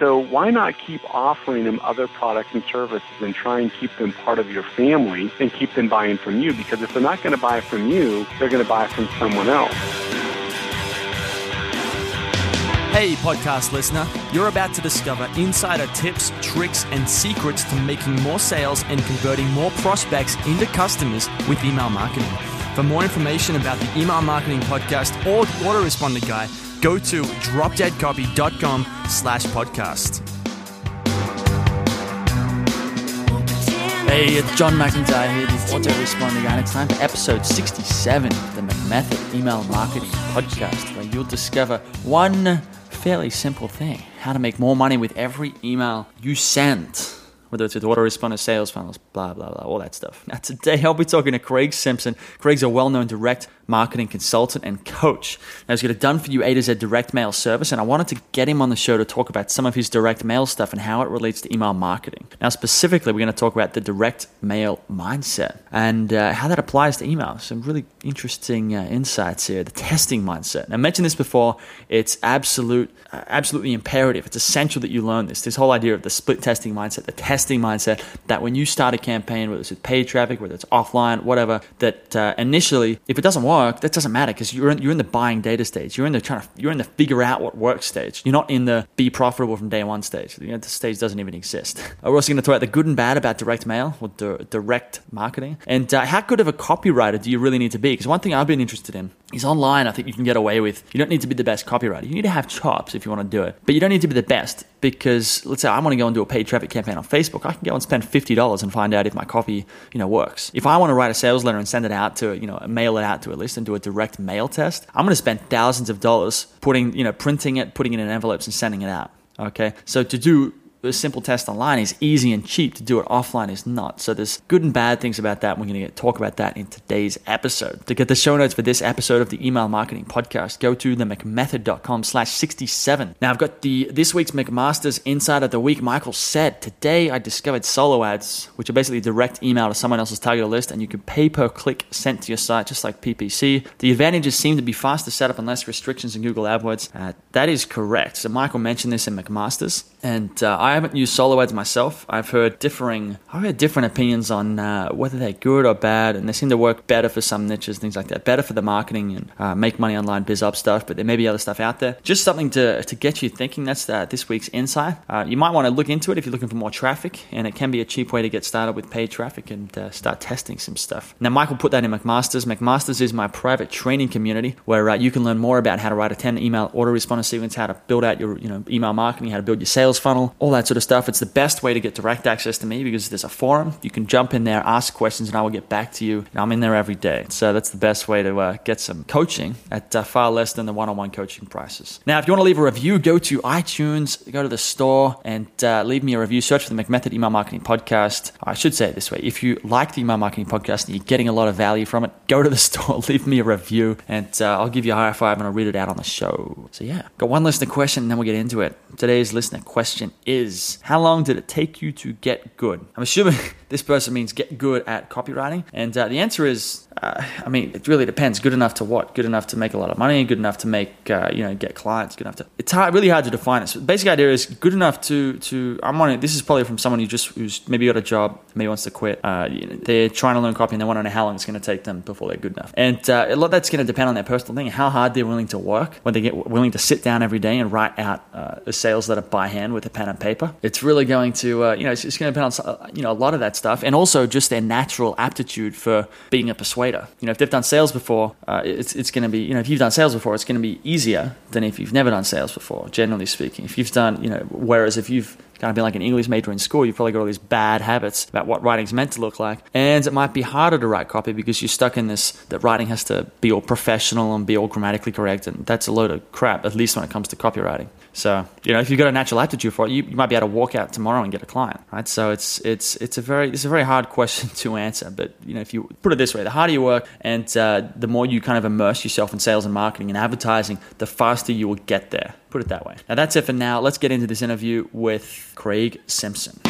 So why not keep offering them other products and services and try and keep them part of your family and keep them buying from you? Because if they're not going to buy from you, they're going to buy from someone else. Hey, podcast listener, you're about to discover insider tips, tricks, and secrets to making more sales and converting more prospects into customers with email marketing. For more information about the Email Marketing Podcast or the Autoresponder Guy, go to dropdeadcopy.com slash podcast. Hey, it's John McIntyre here, the Autoresponder Guy, and it's time for episode 67 of the McMethod Email Marketing Podcast, where you'll discover one fairly simple thing how to make more money with every email you send whether it's with autoresponder, sales funnels, blah, blah, blah, all that stuff. Now, today I'll be talking to Craig Simpson. Craig's a well known direct marketing consultant and coach. Now, he's got a done for you A to Z direct mail service, and I wanted to get him on the show to talk about some of his direct mail stuff and how it relates to email marketing. Now, specifically, we're going to talk about the direct mail mindset and uh, how that applies to email. Some really interesting uh, insights here. The testing mindset. Now, I mentioned this before. It's absolute, uh, absolutely imperative. It's essential that you learn this. This whole idea of the split testing mindset, the testing mindset, that when you start a campaign, whether it's with paid traffic, whether it's offline, whatever, that uh, initially, if it doesn't work, work, that doesn't matter because you're in, you're in the buying data stage. You're in the trying to you're in the figure out what works stage. You're not in the be profitable from day one stage. You know, the stage doesn't even exist. We're also going to talk about the good and bad about direct mail or di- direct marketing, and uh, how good of a copywriter do you really need to be? Because one thing I've been interested in is online. I think you can get away with. You don't need to be the best copywriter. You need to have chops if you want to do it, but you don't need to be the best because let's say I want to go and do a paid traffic campaign on Facebook. I can go and spend fifty dollars and find out if my copy you know works. If I want to write a sales letter and send it out to you know mail it out to a list and do a direct mail test, I'm going to spend thousands of dollars putting you know printing it, putting it in envelopes, and sending it out. Okay, so to do a simple test online is easy and cheap. To do it offline is not. So there's good and bad things about that. We're going to talk about that in today's episode. To get the show notes for this episode of the Email Marketing Podcast, go to the McMethod.com slash 67. Now I've got the this week's McMasters Insight of the Week. Michael said, today I discovered solo ads, which are basically direct email to someone else's target list and you can pay per click sent to your site, just like PPC. The advantages seem to be faster setup and less restrictions in Google AdWords. Uh, that is correct. So Michael mentioned this in McMasters. And uh, I haven't used solo ads myself. I've heard differing, I've heard different opinions on uh, whether they're good or bad, and they seem to work better for some niches, things like that. Better for the marketing and uh, make money online, biz opp stuff. But there may be other stuff out there. Just something to to get you thinking. That's uh, this week's insight. Uh, you might want to look into it if you're looking for more traffic, and it can be a cheap way to get started with paid traffic and uh, start testing some stuff. Now, Michael put that in McMasters. McMasters is my private training community where you can learn more about how to write a 10 email autoresponder sequence, how to build out your you know email marketing, how to build your sales sales funnel, all that sort of stuff. It's the best way to get direct access to me because there's a forum. You can jump in there, ask questions, and I will get back to you. And I'm in there every day. So that's the best way to uh, get some coaching at uh, far less than the one on one coaching prices. Now, if you want to leave a review, go to iTunes, go to the store, and uh, leave me a review. Search for the McMethod Email Marketing Podcast. I should say it this way if you like the Email Marketing Podcast and you're getting a lot of value from it, go to the store, leave me a review, and uh, I'll give you a high five and I'll read it out on the show. So, yeah, got one listener question, and then we'll get into it. Today's listener question is How long did it take you to get good? I'm assuming this person means get good at copywriting. And uh, the answer is uh, I mean, it really depends. Good enough to what? Good enough to make a lot of money. Good enough to make uh, you know get clients. Good enough to. It's hard, really hard to define it. So the basic idea is good enough to to. I'm on it. This is probably from someone who just who's maybe got a job, maybe wants to quit. Uh, you know, they're trying to learn copy and they want to know how long it's going to take them before they're good enough. And uh, a lot that's going to depend on their personal thing, how hard they're willing to work, when they get willing to sit down every day and write out uh, sales letter by hand with a pen and paper. It's really going to you know it's, it's going to depend on you know a lot of that stuff, and also just their natural aptitude for being a persuader. You know, if they've done sales before, uh, it's, it's going to be, you know, if you've done sales before, it's going to be easier than if you've never done sales before, generally speaking. If you've done, you know, whereas if you've kind of been like an English major in school, you've probably got all these bad habits about what writing's meant to look like. And it might be harder to write copy because you're stuck in this that writing has to be all professional and be all grammatically correct. And that's a load of crap, at least when it comes to copywriting. So, you know, if you've got a natural aptitude for it, you, you might be able to walk out tomorrow and get a client, right? So it's it's it's a very it's a very hard question to answer. But you know, if you put it this way, the harder you work and uh, the more you kind of immerse yourself in sales and marketing and advertising, the faster you will get there. Put it that way. Now that's it for now. Let's get into this interview with Craig Simpson.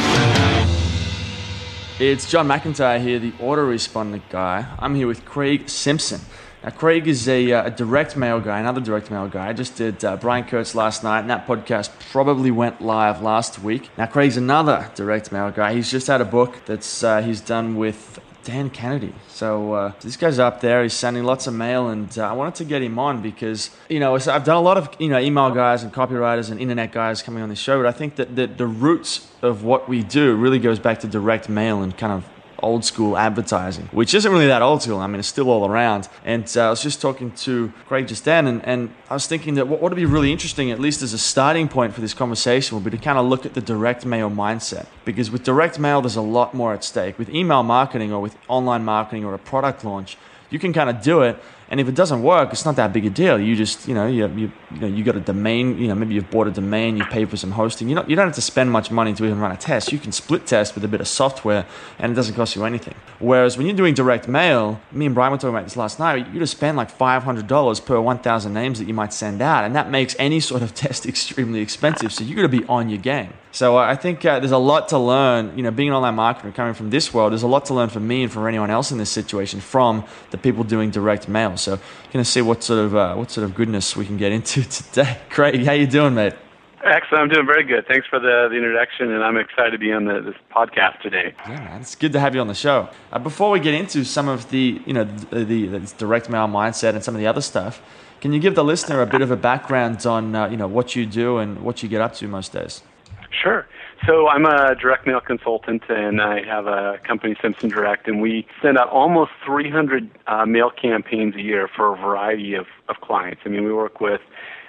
It's John McIntyre here, the autoresponder guy. I'm here with Craig Simpson. Now, Craig is a, uh, a, direct mail guy, another direct mail guy. I just did uh, Brian Kurtz last night, and that podcast probably went live last week. Now, Craig's another direct mail guy. He's just had a book that's uh, he's done with Dan Kennedy. So uh, this guy's up there. He's sending lots of mail, and uh, I wanted to get him on because you know I've done a lot of you know email guys and copywriters and internet guys coming on this show, but I think that the, the roots of what we do really goes back to direct mail and kind of old school advertising, which isn't really that old school. I mean, it's still all around. And uh, I was just talking to Craig just then, and, and I was thinking that what would be really interesting, at least as a starting point for this conversation, would be to kind of look at the direct mail mindset. Because with direct mail, there's a lot more at stake. With email marketing or with online marketing or a product launch, you can kind of do it and if it doesn't work, it's not that big a deal. You just, you know, you, you, you know, you got a domain, you know, maybe you've bought a domain, you pay for some hosting. You, not, you don't have to spend much money to even run a test. You can split test with a bit of software and it doesn't cost you anything. Whereas when you're doing direct mail, me and Brian were talking about this last night, you just spend like $500 per 1,000 names that you might send out. And that makes any sort of test extremely expensive. So you got to be on your game. So uh, I think uh, there's a lot to learn. You know, being an online marketer coming from this world, there's a lot to learn for me and for anyone else in this situation from the people doing direct mail. So going to see what sort of uh, what sort of goodness we can get into today. Craig, how you doing, mate? Excellent. I'm doing very good. Thanks for the, the introduction, and I'm excited to be on the, this podcast today. Yeah, man, it's good to have you on the show. Uh, before we get into some of the you know the, the, the, direct mail mindset and some of the other stuff, can you give the listener a bit of a background on uh, you know what you do and what you get up to most days? Sure. So I'm a direct mail consultant, and I have a company, Simpson Direct, and we send out almost 300 uh, mail campaigns a year for a variety of, of clients. I mean, we work with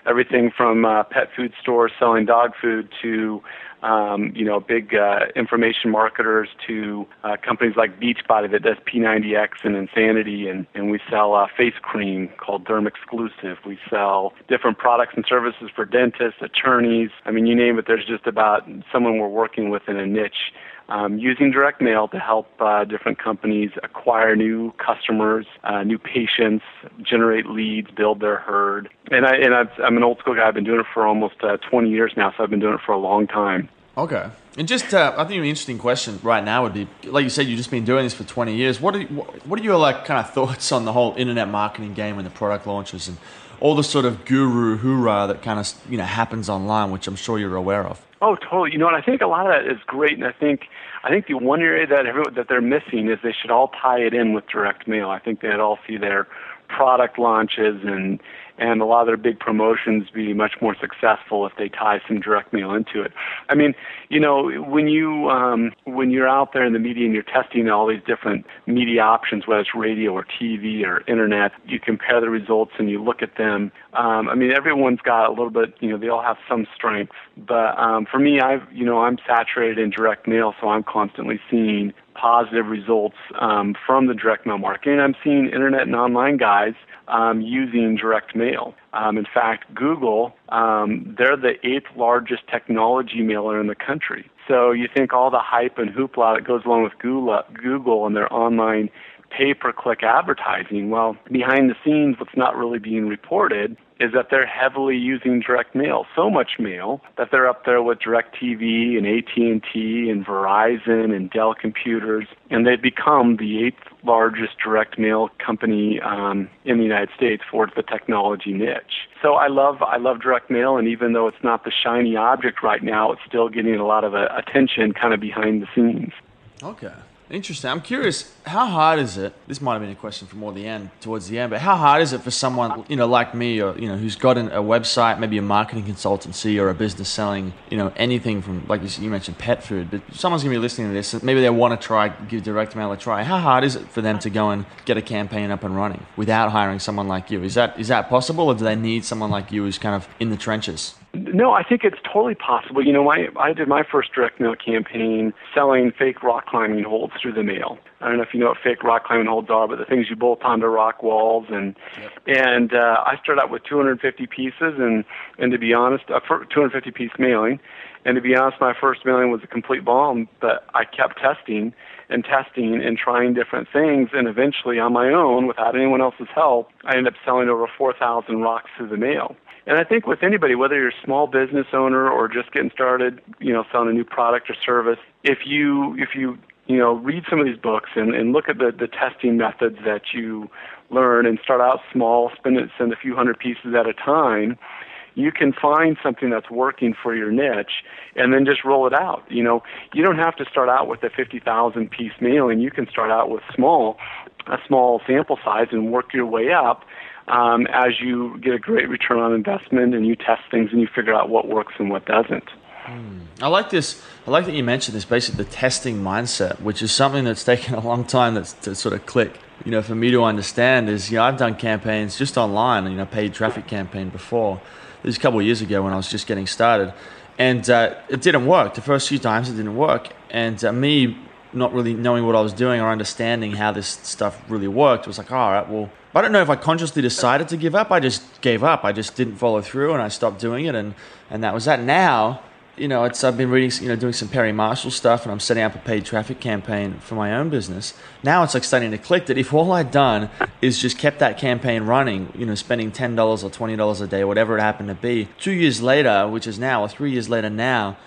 everything from uh, pet food stores selling dog food to um, you know, big uh, information marketers to uh, companies like Beachbody that does P90X and Insanity, and, and we sell uh, face cream called Derm Exclusive. We sell different products and services for dentists, attorneys. I mean, you name it. There's just about someone we're working with in a niche. Um, using direct mail to help uh, different companies acquire new customers, uh, new patients, generate leads, build their herd. And, I, and I've, I'm an old school guy. I've been doing it for almost uh, 20 years now, so I've been doing it for a long time. Okay. And just, uh, I think an interesting question right now would be, like you said, you've just been doing this for 20 years. What are, what are your like kind of thoughts on the whole internet marketing game and the product launches and all the sort of guru hoorah that kind of you know happens online, which I'm sure you're aware of? Oh, totally. You know what? I think a lot of that is great, and I think I think the one area that everyone, that they're missing is they should all tie it in with direct mail. I think they'd all see their product launches and and a lot of their big promotions be much more successful if they tie some direct mail into it. I mean, you know, when you um, when you're out there in the media and you're testing all these different media options, whether it's radio or TV or internet, you compare the results and you look at them. Um, I mean, everyone's got a little bit, you know, they all have some strengths. But um, for me, I've, you know, I'm saturated in direct mail, so I'm constantly seeing positive results um, from the direct mail marketing. I'm seeing internet and online guys um, using direct mail. Um, in fact, Google, um, they're the eighth largest technology mailer in the country. So you think all the hype and hoopla that goes along with Google, and their online pay per click advertising. Well, behind the scenes, what's not really being reported is that they're heavily using direct mail, so much mail that they're up there with DirecTV and AT&T and Verizon and Dell Computers, and they've become the eighth largest direct mail company um, in the United States for the technology niche. So I love I love direct mail, and even though it's not the shiny object right now, it's still getting a lot of uh, attention, kind of behind the scenes. Okay. Interesting. I'm curious, how hard is it? This might have been a question for more the end, towards the end, but how hard is it for someone, you know, like me, or you know, who's got an, a website, maybe a marketing consultancy or a business selling, you know, anything from, like you mentioned, pet food. But someone's gonna be listening to this, maybe they want to try give direct mail a try. How hard is it for them to go and get a campaign up and running without hiring someone like you? Is that is that possible, or do they need someone like you who's kind of in the trenches? No, I think it's totally possible. You know, my I did my first direct mail campaign selling fake rock climbing holds through the mail. I don't know if you know what fake rock climbing holds are, but the things you bolt onto rock walls and yep. and uh, I started out with 250 pieces and and to be honest, uh, 250 piece mailing, and to be honest, my first mailing was a complete bomb. But I kept testing and testing and trying different things, and eventually on my own, without anyone else's help, I ended up selling over 4,000 rocks through the mail. And I think with anybody, whether you're a small business owner or just getting started, you know, selling a new product or service, if you if you you know, read some of these books and, and look at the, the testing methods that you learn and start out small, spend it, send a few hundred pieces at a time, you can find something that's working for your niche and then just roll it out. You know, you don't have to start out with a 50,000 piece mailing. You can start out with small, a small sample size and work your way up um, as you get a great return on investment and you test things and you figure out what works and what doesn't. Mm. I like this. I like that you mentioned this, basically the testing mindset, which is something that's taken a long time that's to sort of click. You know, for me to understand is, you know, I've done campaigns just online, you know, paid traffic campaign before. This was a couple of years ago when I was just getting started, and uh, it didn't work. The first few times it didn't work, and uh, me not really knowing what I was doing or understanding how this stuff really worked was like, all right, well, I don't know if I consciously decided to give up. I just gave up. I just didn't follow through, and I stopped doing it, and and that was that. Now you know, it's I've been reading, you know, doing some Perry Marshall stuff, and I'm setting up a paid traffic campaign for my own business. Now it's like starting to click that if all I'd done is just kept that campaign running, you know, spending ten dollars or twenty dollars a day, whatever it happened to be, two years later, which is now, or three years later now,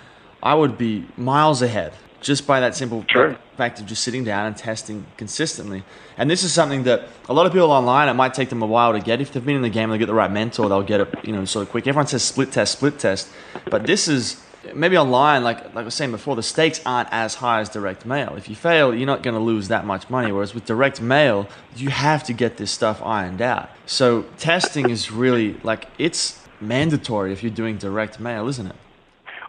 I would be miles ahead just by that simple sure. fact of just sitting down and testing consistently. And this is something that a lot of people online, it might take them a while to get. If they've been in the game, they get the right mentor, they'll get it, you know, sort of quick. Everyone says split test, split test, but this is maybe online, like like I was saying before, the stakes aren't as high as direct mail. If you fail, you're not going to lose that much money. Whereas with direct mail, you have to get this stuff ironed out. So testing is really like it's mandatory if you're doing direct mail, isn't it?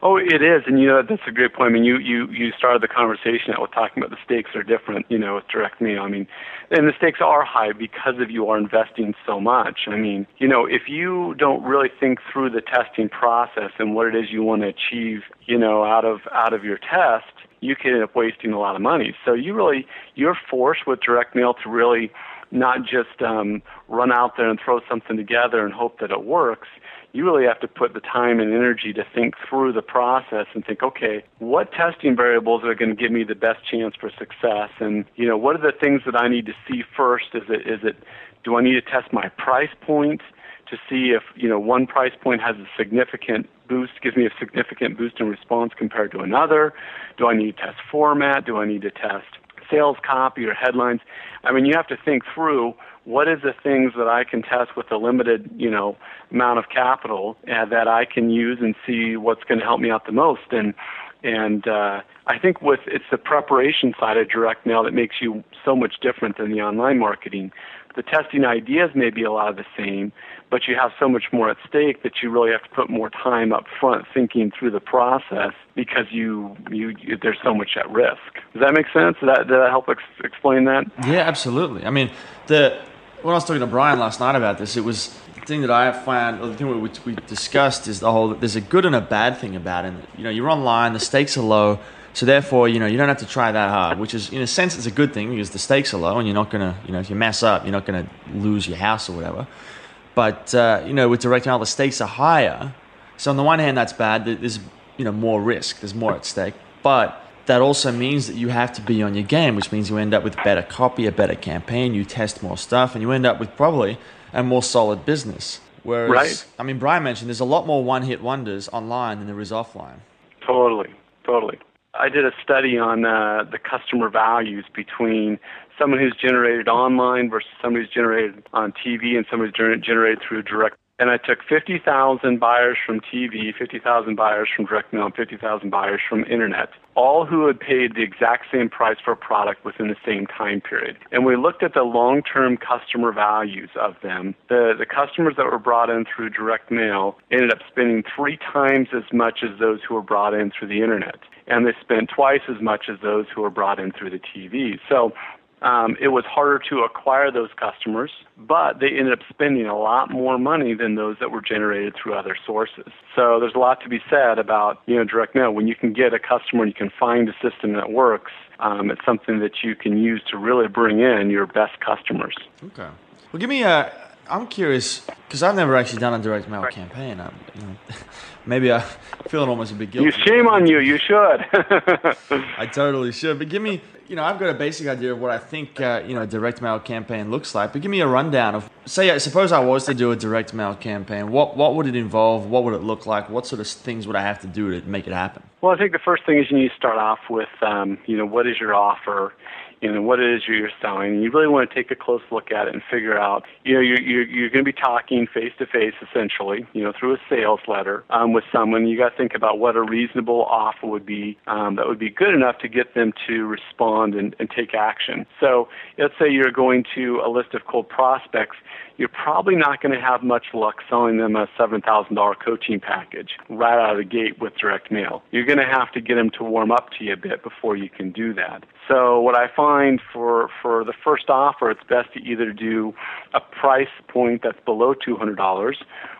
Oh, it is, and you know that's a great point. I mean, you you you started the conversation out with talking about the stakes are different, you know, with direct mail. I mean, and the stakes are high because of you are investing so much. I mean, you know, if you don't really think through the testing process and what it is you want to achieve, you know, out of out of your test, you can end up wasting a lot of money. So you really you're forced with direct mail to really not just um, run out there and throw something together and hope that it works you really have to put the time and energy to think through the process and think, okay, what testing variables are going to give me the best chance for success? And, you know, what are the things that I need to see first? Is it, is it, do I need to test my price point to see if, you know, one price point has a significant boost, gives me a significant boost in response compared to another? Do I need to test format? Do I need to test sales copy or headlines? I mean, you have to think through what is the things that I can test with a limited, you know, amount of capital uh, that I can use and see what's going to help me out the most. And and uh, I think with it's the preparation side of direct mail that makes you so much different than the online marketing. The testing ideas may be a lot of the same, but you have so much more at stake that you really have to put more time up front thinking through the process because you you, you there's so much at risk. Does that make sense? Did that, that help ex- explain that? Yeah, absolutely. I mean, the when I was talking to Brian last night about this, it was the thing that I found, or the thing we, we discussed is the whole, there's a good and a bad thing about it. You know, you're online, the stakes are low, so therefore, you know, you don't have to try that hard, which is, in a sense, it's a good thing because the stakes are low and you're not going to, you know, if you mess up, you're not going to lose your house or whatever. But, uh, you know, with direct mail, the stakes are higher. So on the one hand, that's bad. There's, you know, more risk. There's more at stake. But that also means that you have to be on your game, which means you end up with better copy, a better campaign, you test more stuff, and you end up with probably a more solid business. Whereas, right. I mean, Brian mentioned there's a lot more one hit wonders online than there is offline. Totally, totally. I did a study on uh, the customer values between someone who's generated online versus somebody who's generated on TV and somebody who's generated through direct and I took 50,000 buyers from TV, 50,000 buyers from direct mail, and 50,000 buyers from internet, all who had paid the exact same price for a product within the same time period. And we looked at the long-term customer values of them. The, the customers that were brought in through direct mail ended up spending three times as much as those who were brought in through the internet and they spent twice as much as those who were brought in through the TV. So um, it was harder to acquire those customers, but they ended up spending a lot more money than those that were generated through other sources. So there's a lot to be said about you know direct mail. When you can get a customer and you can find a system that works, um, it's something that you can use to really bring in your best customers. Okay. Well, give me a I'm curious because I've never actually done a direct mail campaign. I'm, you know, maybe I feel almost a bit guilty. You shame on you. You should. I totally should. But give me, you know, I've got a basic idea of what I think, uh, you know, a direct mail campaign looks like. But give me a rundown of, say, suppose I was to do a direct mail campaign. What what would it involve? What would it look like? What sort of things would I have to do to make it happen? Well, I think the first thing is you need to start off with, um, you know, what is your offer? You know what it is you're selling. You really want to take a close look at it and figure out, you know, you're you're, you're going to be talking face to face essentially, you know, through a sales letter um, with someone. You got to think about what a reasonable offer would be um, that would be good enough to get them to respond and, and take action. So let's say you're going to a list of cold prospects you're probably not going to have much luck selling them a $7,000 coaching package right out of the gate with direct mail. You're going to have to get them to warm up to you a bit before you can do that. So what I find for, for the first offer, it's best to either do a price point that's below $200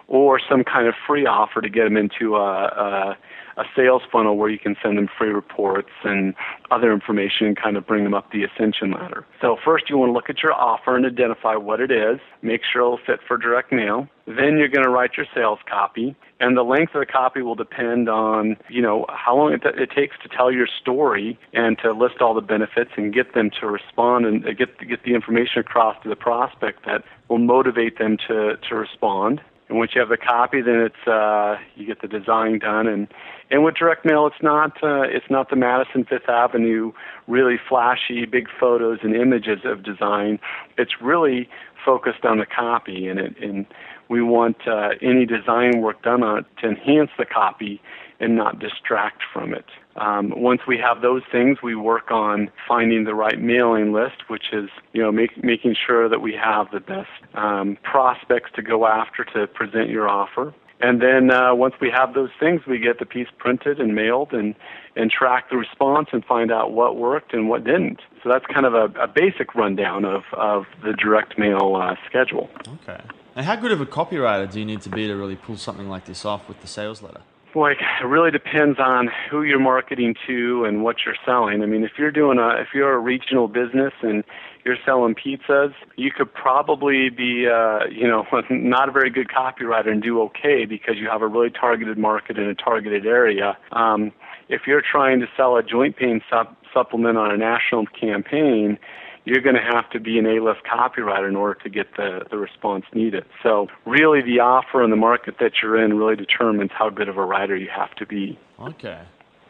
or some kind of free offer to get them into a, a a sales funnel where you can send them free reports and other information and kind of bring them up the ascension ladder. So first you want to look at your offer and identify what it is, make sure it'll fit for direct mail. Then you're going to write your sales copy, and the length of the copy will depend on, you know, how long it, it takes to tell your story and to list all the benefits and get them to respond and get get the information across to the prospect that will motivate them to to respond. And once you have the copy, then it's uh, you get the design done. And and with direct mail, it's not uh, it's not the Madison Fifth Avenue really flashy big photos and images of design. It's really focused on the copy, and it and we want uh, any design work done on it to enhance the copy and not distract from it. Um, once we have those things, we work on finding the right mailing list, which is you know make, making sure that we have the best um, prospects to go after to present your offer. And then uh, once we have those things, we get the piece printed and mailed and, and track the response and find out what worked and what didn't. So that's kind of a, a basic rundown of, of the direct mail uh, schedule. Okay. And how good of a copywriter do you need to be to really pull something like this off with the sales letter? Boy, it really depends on who you're marketing to and what you're selling. I mean, if you're doing a if you're a regional business and you're selling pizzas, you could probably be uh, you know not a very good copywriter and do okay because you have a really targeted market in a targeted area. Um, if you're trying to sell a joint pain sup- supplement on a national campaign, you're going to have to be an A-list copywriter in order to get the, the response needed. So really the offer and the market that you're in really determines how good of a writer you have to be. Okay.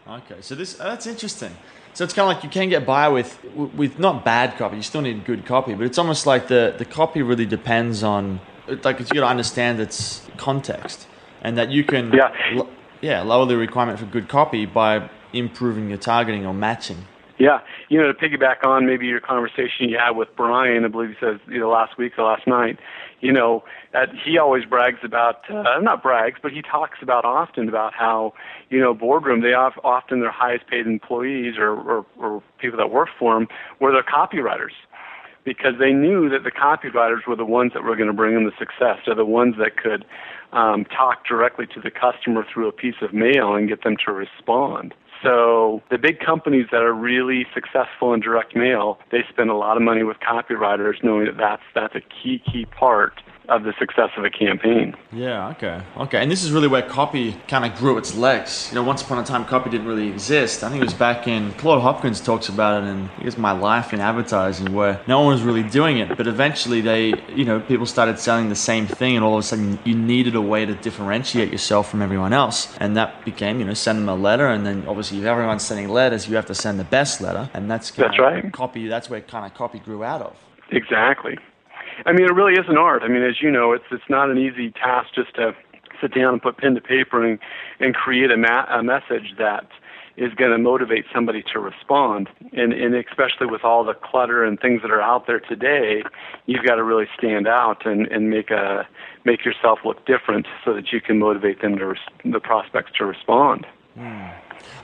Okay. So this that's interesting. So it's kind of like you can get by with with not bad copy. You still need good copy, but it's almost like the the copy really depends on like you got to understand its context and that you can yeah. L- yeah lower the requirement for good copy by improving your targeting or matching. Yeah, you know, to piggyback on maybe your conversation you had with Brian, I believe he says know last week or last night, you know, that he always brags about uh, not brags, but he talks about often about how you know boardroom they have often their highest paid employees or, or or people that work for them were their copywriters because they knew that the copywriters were the ones that were going to bring them the success. They're the ones that could um, talk directly to the customer through a piece of mail and get them to respond. So the big companies that are really successful in direct mail, they spend a lot of money with copywriters, knowing that that's that's a key key part of the success of a campaign. Yeah, okay. Okay. And this is really where copy kind of grew its legs. You know, once upon a time, copy didn't really exist. I think it was back in, Claude Hopkins talks about it in, I guess, My Life in Advertising, where no one was really doing it. But eventually, they, you know, people started selling the same thing, and all of a sudden, you needed a way to differentiate yourself from everyone else. And that became, you know, send them a letter. And then obviously, if everyone's sending letters, you have to send the best letter. And that's, that's right. copy, that's where kind of copy grew out of. Exactly. I mean, it really is an art. I mean, as you know, it's it's not an easy task just to sit down and put pen to paper and and create a, ma- a message that is going to motivate somebody to respond. And and especially with all the clutter and things that are out there today, you've got to really stand out and and make a make yourself look different so that you can motivate them to res- the prospects to respond. Mm.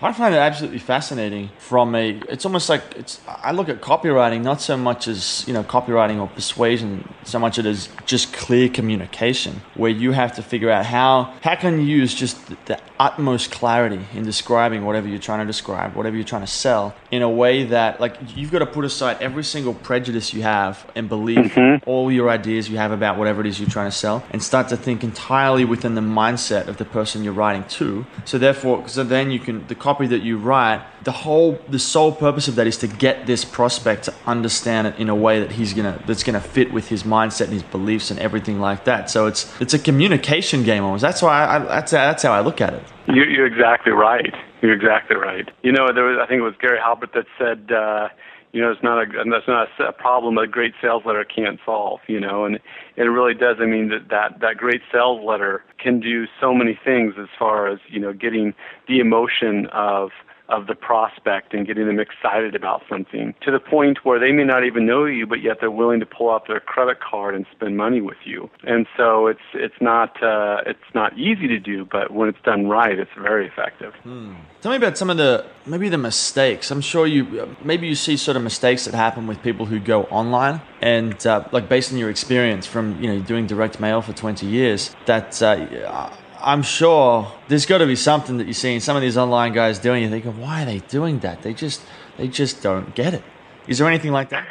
I find it absolutely fascinating from a it's almost like it's I look at copywriting not so much as, you know, copywriting or persuasion so much as just clear communication where you have to figure out how how can you use just the, the utmost clarity in describing whatever you're trying to describe, whatever you're trying to sell in a way that like you've got to put aside every single prejudice you have and believe mm-hmm. all your ideas you have about whatever it is you're trying to sell and start to think entirely within the mindset of the person you're writing to. So therefore so then you can the copy that you write, the whole the sole purpose of that is to get this prospect to understand it in a way that he's gonna that's gonna fit with his mindset and his beliefs and everything like that. So it's it's a communication game almost. That's why I, that's that's how I look at it. You're, you're exactly right. You're exactly right. You know, there was I think it was Gary Halbert that said. Uh, you know, it's not a that's not a problem a great sales letter can't solve. You know, and it really does. I mean, that that that great sales letter can do so many things as far as you know, getting the emotion of of the prospect and getting them excited about something to the point where they may not even know you, but yet they're willing to pull out their credit card and spend money with you. And so it's it's not uh, it's not easy to do, but when it's done right, it's very effective. Hmm. Tell me about some of the maybe the mistakes. I'm sure you maybe you see sort of mistakes that happen with people who go online and uh, like based on your experience from you know doing direct mail for 20 years that. Uh, I'm sure there's got to be something that you're seeing some of these online guys doing. You're thinking, why are they doing that? They just they just don't get it. Is there anything like that?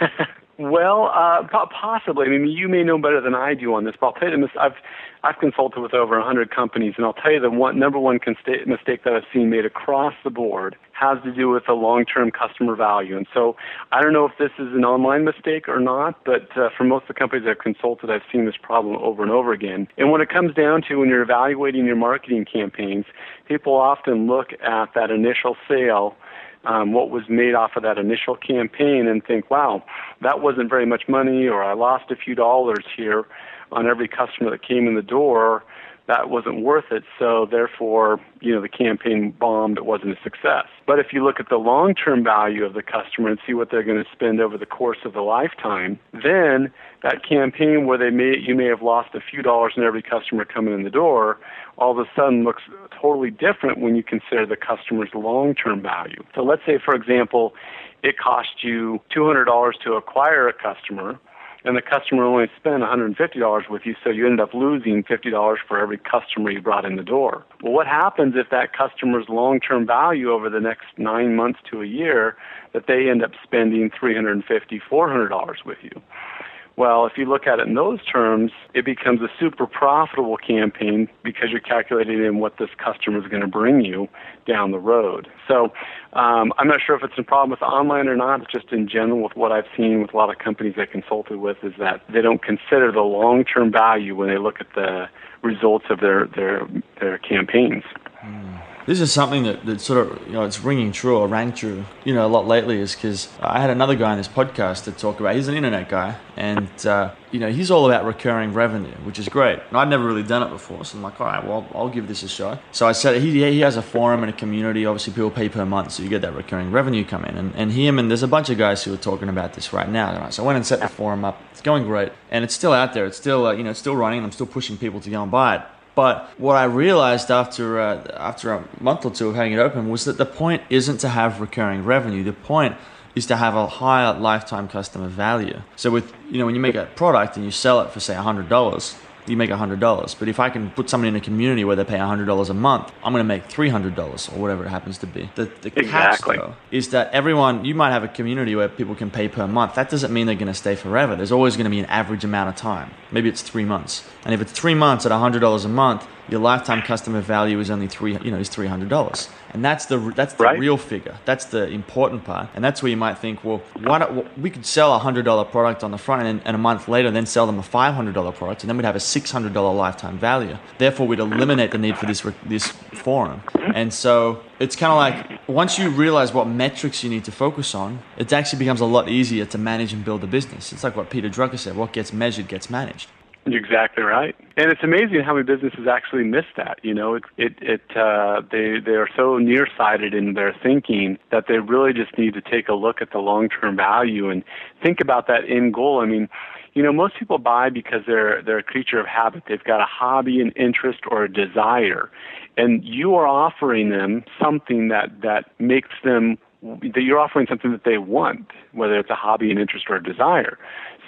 well, uh, possibly. I mean, you may know better than I do on this, but I'll tell you this: I've I've consulted with over 100 companies, and I'll tell you the one number one mistake that I've seen made across the board has to do with the long-term customer value. And so I don't know if this is an online mistake or not, but uh, for most of the companies I've consulted, I've seen this problem over and over again. And when it comes down to when you're evaluating your marketing campaigns, people often look at that initial sale um, what was made off of that initial campaign and think, wow, that wasn't very much money, or I lost a few dollars here on every customer that came in the door, that wasn't worth it. So therefore, you know, the campaign bombed. It wasn't a success. But if you look at the long-term value of the customer and see what they're going to spend over the course of the lifetime, then that campaign where they may you may have lost a few dollars in every customer coming in the door, all of a sudden looks totally different when you consider the customer's long-term value. So let's say, for example, it cost you $200 to acquire a customer and the customer only spent $150 with you, so you ended up losing $50 for every customer you brought in the door. Well, what happens if that customer's long-term value over the next nine months to a year that they end up spending $350, $400 with you? Well, if you look at it in those terms, it becomes a super profitable campaign because you're calculating in what this customer is going to bring you down the road. So um, I'm not sure if it's a problem with online or not. It's just in general with what I've seen with a lot of companies I consulted with is that they don't consider the long-term value when they look at the results of their their their campaigns. This is something that, that sort of you know it's ringing true or rang true you know a lot lately is because I had another guy on this podcast to talk about. He's an internet guy and uh, you know he's all about recurring revenue which is great. And I'd never really done it before so I'm like all right well I'll give this a shot. So I said he, he has a forum and a community obviously people pay per month so you get that recurring revenue come in. And, and him and there's a bunch of guys who are talking about this right now. So I went and set the forum up. It's going great. And it's still out there. It's still uh, you know it's still running I'm still pushing people to go and buy it but what I realized after uh, after a month or two of having it open was that the point isn't to have recurring revenue. The point is to have a higher lifetime customer value. So with you know when you make a product and you sell it for say hundred dollars, you make $100. But if I can put somebody in a community where they pay $100 a month, I'm going to make $300 or whatever it happens to be. The, the exactly. catch, though, is that everyone, you might have a community where people can pay per month. That doesn't mean they're going to stay forever. There's always going to be an average amount of time. Maybe it's three months. And if it's three months at $100 a month, your lifetime customer value is only three, you know, is $300 and that's the that's the right. real figure. That's the important part, and that's where you might think, well, why don't we could sell a hundred dollar product on the front end, and a month later, then sell them a five hundred dollar product, and then we'd have a six hundred dollar lifetime value. Therefore, we'd eliminate the need for this this forum. And so it's kind of like once you realize what metrics you need to focus on, it actually becomes a lot easier to manage and build a business. It's like what Peter Drucker said: what gets measured gets managed. You're exactly right. And it's amazing how many businesses actually miss that. You know, it it, it uh, they they are so nearsighted in their thinking that they really just need to take a look at the long term value and think about that end goal. I mean, you know, most people buy because they're they're a creature of habit. They've got a hobby, an interest, or a desire, and you are offering them something that that makes them that you're offering something that they want, whether it's a hobby, an interest, or a desire.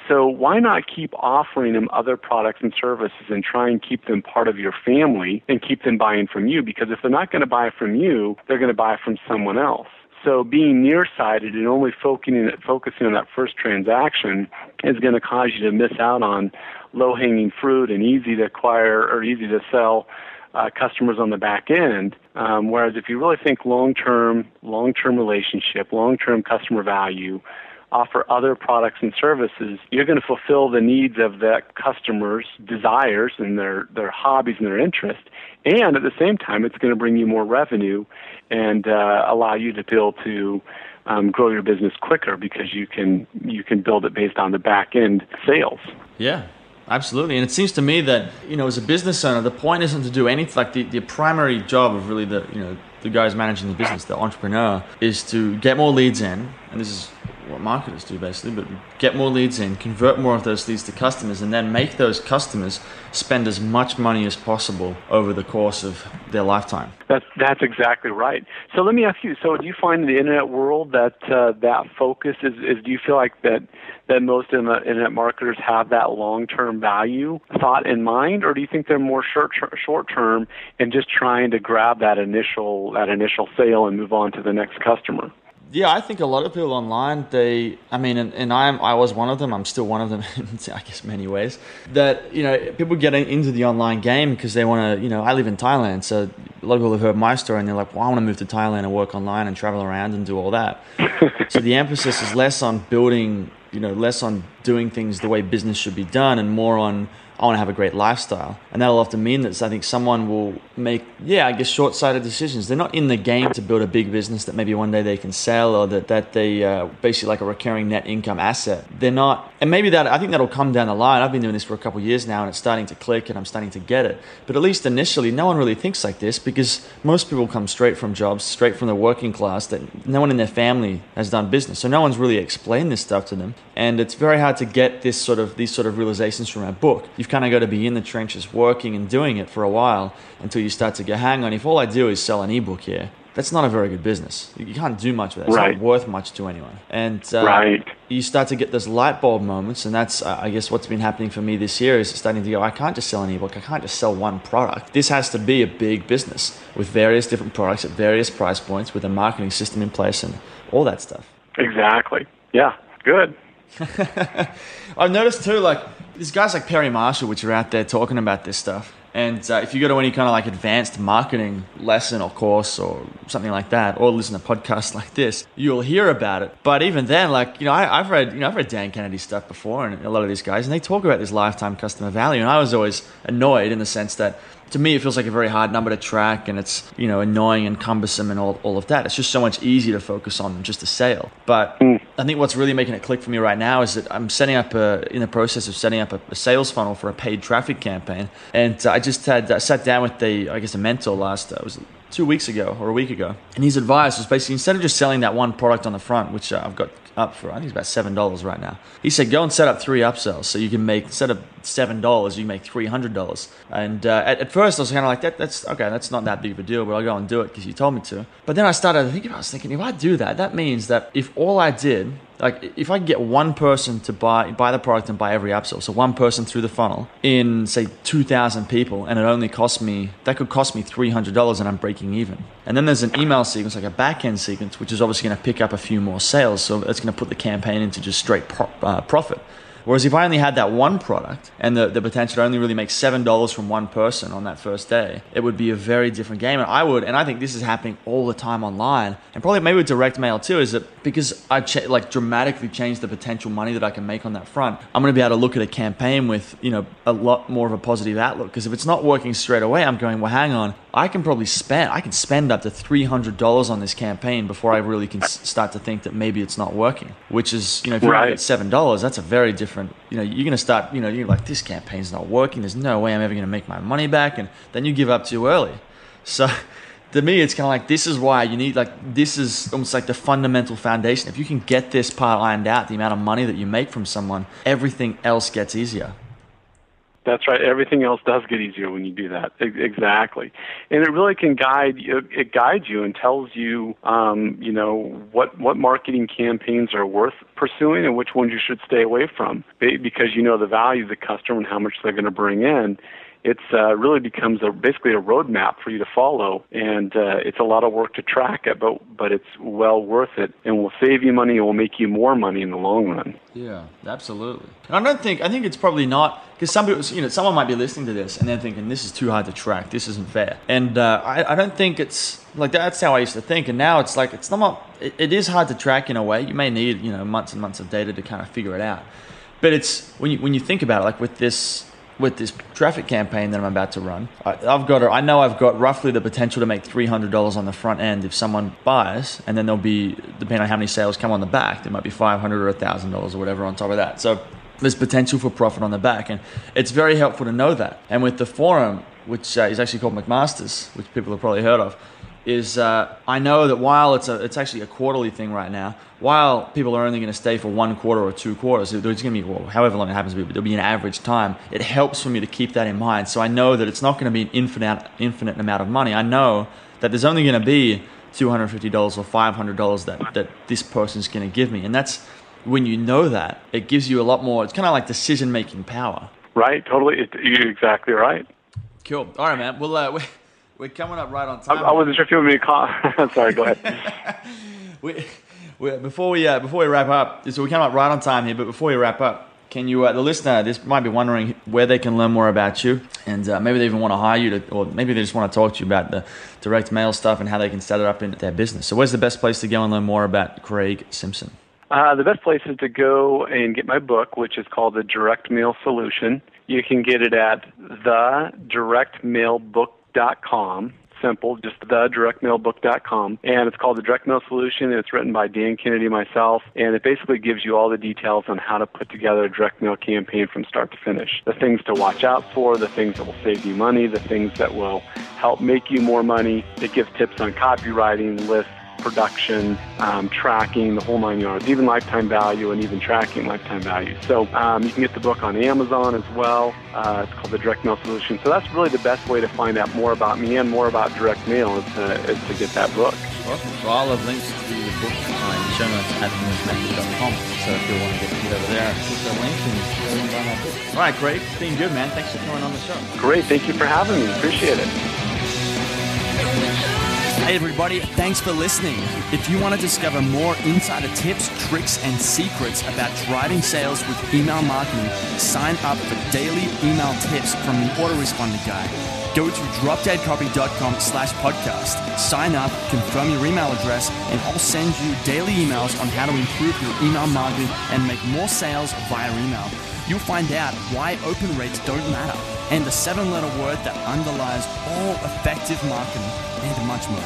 So why not keep offering them other products and services and try and keep them part of your family and keep them buying from you? Because if they're not going to buy from you, they're going to buy from someone else. So being nearsighted and only focusing focusing on that first transaction is going to cause you to miss out on low hanging fruit and easy to acquire or easy to sell uh, customers on the back end. Um, whereas if you really think long term, long term relationship, long term customer value, offer other products and services, you're going to fulfill the needs of that customer's desires and their, their hobbies and their interests. And at the same time, it's going to bring you more revenue and uh, allow you to be able to um, grow your business quicker because you can you can build it based on the back end sales. Yeah, Absolutely, and it seems to me that you know, as a business owner, the point isn't to do anything. Like the, the primary job of really the you know the guys managing the business, the entrepreneur, is to get more leads in, and this is what marketers do basically, but get more leads in, convert more of those leads to customers, and then make those customers spend as much money as possible over the course of their lifetime. That's that's exactly right. So let me ask you: So do you find in the internet world that uh, that focus is, is? Do you feel like that that most internet marketers have that long term value thought in mind, or do you think they're more short term and just trying to grab that initial that initial sale and move on to the next customer? yeah, I think a lot of people online, they, I mean, and, and I'm, I was one of them. I'm still one of them in, I guess, many ways. That you know, people get into the online game because they want to. You know, I live in Thailand, so a lot of people have heard my story and they're like, "Well, I want to move to Thailand and work online and travel around and do all that." so the emphasis is less on building, you know, less on doing things the way business should be done, and more on I want to have a great lifestyle. And that'll often mean that I think someone will make, yeah, I guess short sighted decisions. They're not in the game to build a big business that maybe one day they can sell or that, that they uh, basically like a recurring net income asset. They're not, and maybe that, I think that'll come down the line. I've been doing this for a couple years now and it's starting to click and I'm starting to get it. But at least initially, no one really thinks like this because most people come straight from jobs, straight from the working class that no one in their family has done business. So no one's really explained this stuff to them. And it's very hard to get this sort of, these sort of realizations from a book. You you've kind of got to be in the trenches working and doing it for a while until you start to go, hang on, if all I do is sell an ebook here, that's not a very good business. You can't do much with it. It's right. not worth much to anyone. And uh, right. you start to get those light bulb moments, and that's, I guess, what's been happening for me this year is starting to go, I can't just sell an ebook. I can't just sell one product. This has to be a big business with various different products at various price points, with a marketing system in place, and all that stuff. Exactly. Yeah. Good. I've noticed too, like there's guys like Perry Marshall, which are out there talking about this stuff. And uh, if you go to any kind of like advanced marketing lesson or course or something like that, or listen to podcasts like this, you'll hear about it. But even then, like you know, I, have read you know I've read Dan Kennedy stuff before, and a lot of these guys, and they talk about this lifetime customer value, and I was always annoyed in the sense that to me it feels like a very hard number to track and it's you know annoying and cumbersome and all, all of that it's just so much easier to focus on just a sale but mm. i think what's really making it click for me right now is that i'm setting up a, in the process of setting up a, a sales funnel for a paid traffic campaign and i just had uh, sat down with the i guess a mentor last uh, was two weeks ago or a week ago and his advice was basically instead of just selling that one product on the front which uh, i've got up for I think it's about seven dollars right now. He said go and set up three upsells so you can make instead of seven dollars you make three hundred dollars. And uh, at, at, first I was kind of like that that's okay that's not that big of a deal but I'll go and do it because you told me to. But then I started thinking I was thinking if I do that that means that if all I did like if I get one person to buy buy the product and buy every upsell, so one person through the funnel in say two thousand people, and it only cost me that could cost me three hundred dollars, and I'm breaking even. And then there's an email sequence, like a back end sequence, which is obviously going to pick up a few more sales, so it's going to put the campaign into just straight pro- uh, profit. Whereas if I only had that one product and the, the potential to only really make $7 from one person on that first day, it would be a very different game. And I would, and I think this is happening all the time online, and probably maybe with direct mail too, is that because I ch- like dramatically changed the potential money that I can make on that front, I'm going to be able to look at a campaign with, you know, a lot more of a positive outlook. Because if it's not working straight away, I'm going, well, hang on, I can probably spend I can spend up to three hundred dollars on this campaign before I really can start to think that maybe it's not working. Which is you know if you're right. at seven dollars, that's a very different. You know you're going to start you know you're like this campaign's not working. There's no way I'm ever going to make my money back, and then you give up too early. So to me, it's kind of like this is why you need like this is almost like the fundamental foundation. If you can get this part ironed out, the amount of money that you make from someone, everything else gets easier. That's right. Everything else does get easier when you do that. Exactly, and it really can guide you. It guides you and tells you, um, you know, what what marketing campaigns are worth pursuing and which ones you should stay away from, because you know the value of the customer and how much they're going to bring in it's uh, really becomes a, basically a roadmap for you to follow, and uh, it's a lot of work to track it, but but it's well worth it, and will save you money and will make you more money in the long run. Yeah, absolutely. And I don't think I think it's probably not because some people, you know, someone might be listening to this and they're thinking this is too hard to track, this isn't fair, and uh, I, I don't think it's like that's how I used to think, and now it's like it's not. It, it is hard to track in a way. You may need you know months and months of data to kind of figure it out, but it's when you when you think about it, like with this with this traffic campaign that I'm about to run, I, have got, I know I've got roughly the potential to make $300 on the front end if someone buys, and then there'll be, depending on how many sales come on the back, there might be 500 or $1,000 or whatever on top of that. So there's potential for profit on the back, and it's very helpful to know that. And with the forum, which uh, is actually called McMaster's, which people have probably heard of, is uh, I know that while it's a it's actually a quarterly thing right now, while people are only going to stay for one quarter or two quarters, there's going to be well, however long it happens to be, but there'll be an average time. It helps for me to keep that in mind, so I know that it's not going to be an infinite infinite amount of money. I know that there's only going to be two hundred fifty dollars or five hundred dollars that that this person's going to give me, and that's when you know that it gives you a lot more. It's kind of like decision making power. Right. Totally. You're exactly right. Cool. All right, man. Well. Uh, we're coming up right on time. I, I wasn't sure if you want me to call. Sorry, go ahead. we, we, before we uh, before we wrap up, so we come up right on time here. But before we wrap up, can you, uh, the listener, this might be wondering where they can learn more about you, and uh, maybe they even want to hire you to, or maybe they just want to talk to you about the direct mail stuff and how they can set it up in their business. So, where's the best place to go and learn more about Craig Simpson? Uh, the best place is to go and get my book, which is called The Direct Mail Solution. You can get it at thedirectmailbook.com directmailbook.com. Simple, just the directmailbook.com. And it's called The Direct Mail Solution. It's written by Dan Kennedy, myself. And it basically gives you all the details on how to put together a direct mail campaign from start to finish. The things to watch out for, the things that will save you money, the things that will help make you more money. It gives tips on copywriting, lists, production, um, tracking, the whole nine yards, even lifetime value and even tracking lifetime value. So um, you can get the book on Amazon as well. Uh, it's called the Direct Mail Solution. So that's really the best way to find out more about me and more about direct mail is to, is to get that book. Awesome. So I'll have links to the book in the show notes at themethod.com. So if you want to get, over there, click the link and go and buy my book. All right, great. It's been good, man. Thanks for coming on the show. Great. Thank you for having me. Appreciate it. Hey, everybody, thanks for listening. If you want to discover more insider tips, tricks, and secrets about driving sales with email marketing, sign up for daily email tips from the autoresponder guy. Go to dropdeadcopy.com slash podcast, sign up, confirm your email address, and I'll send you daily emails on how to improve your email marketing and make more sales via email. You'll find out why open rates don't matter and the seven letter word that underlies all effective marketing and much more.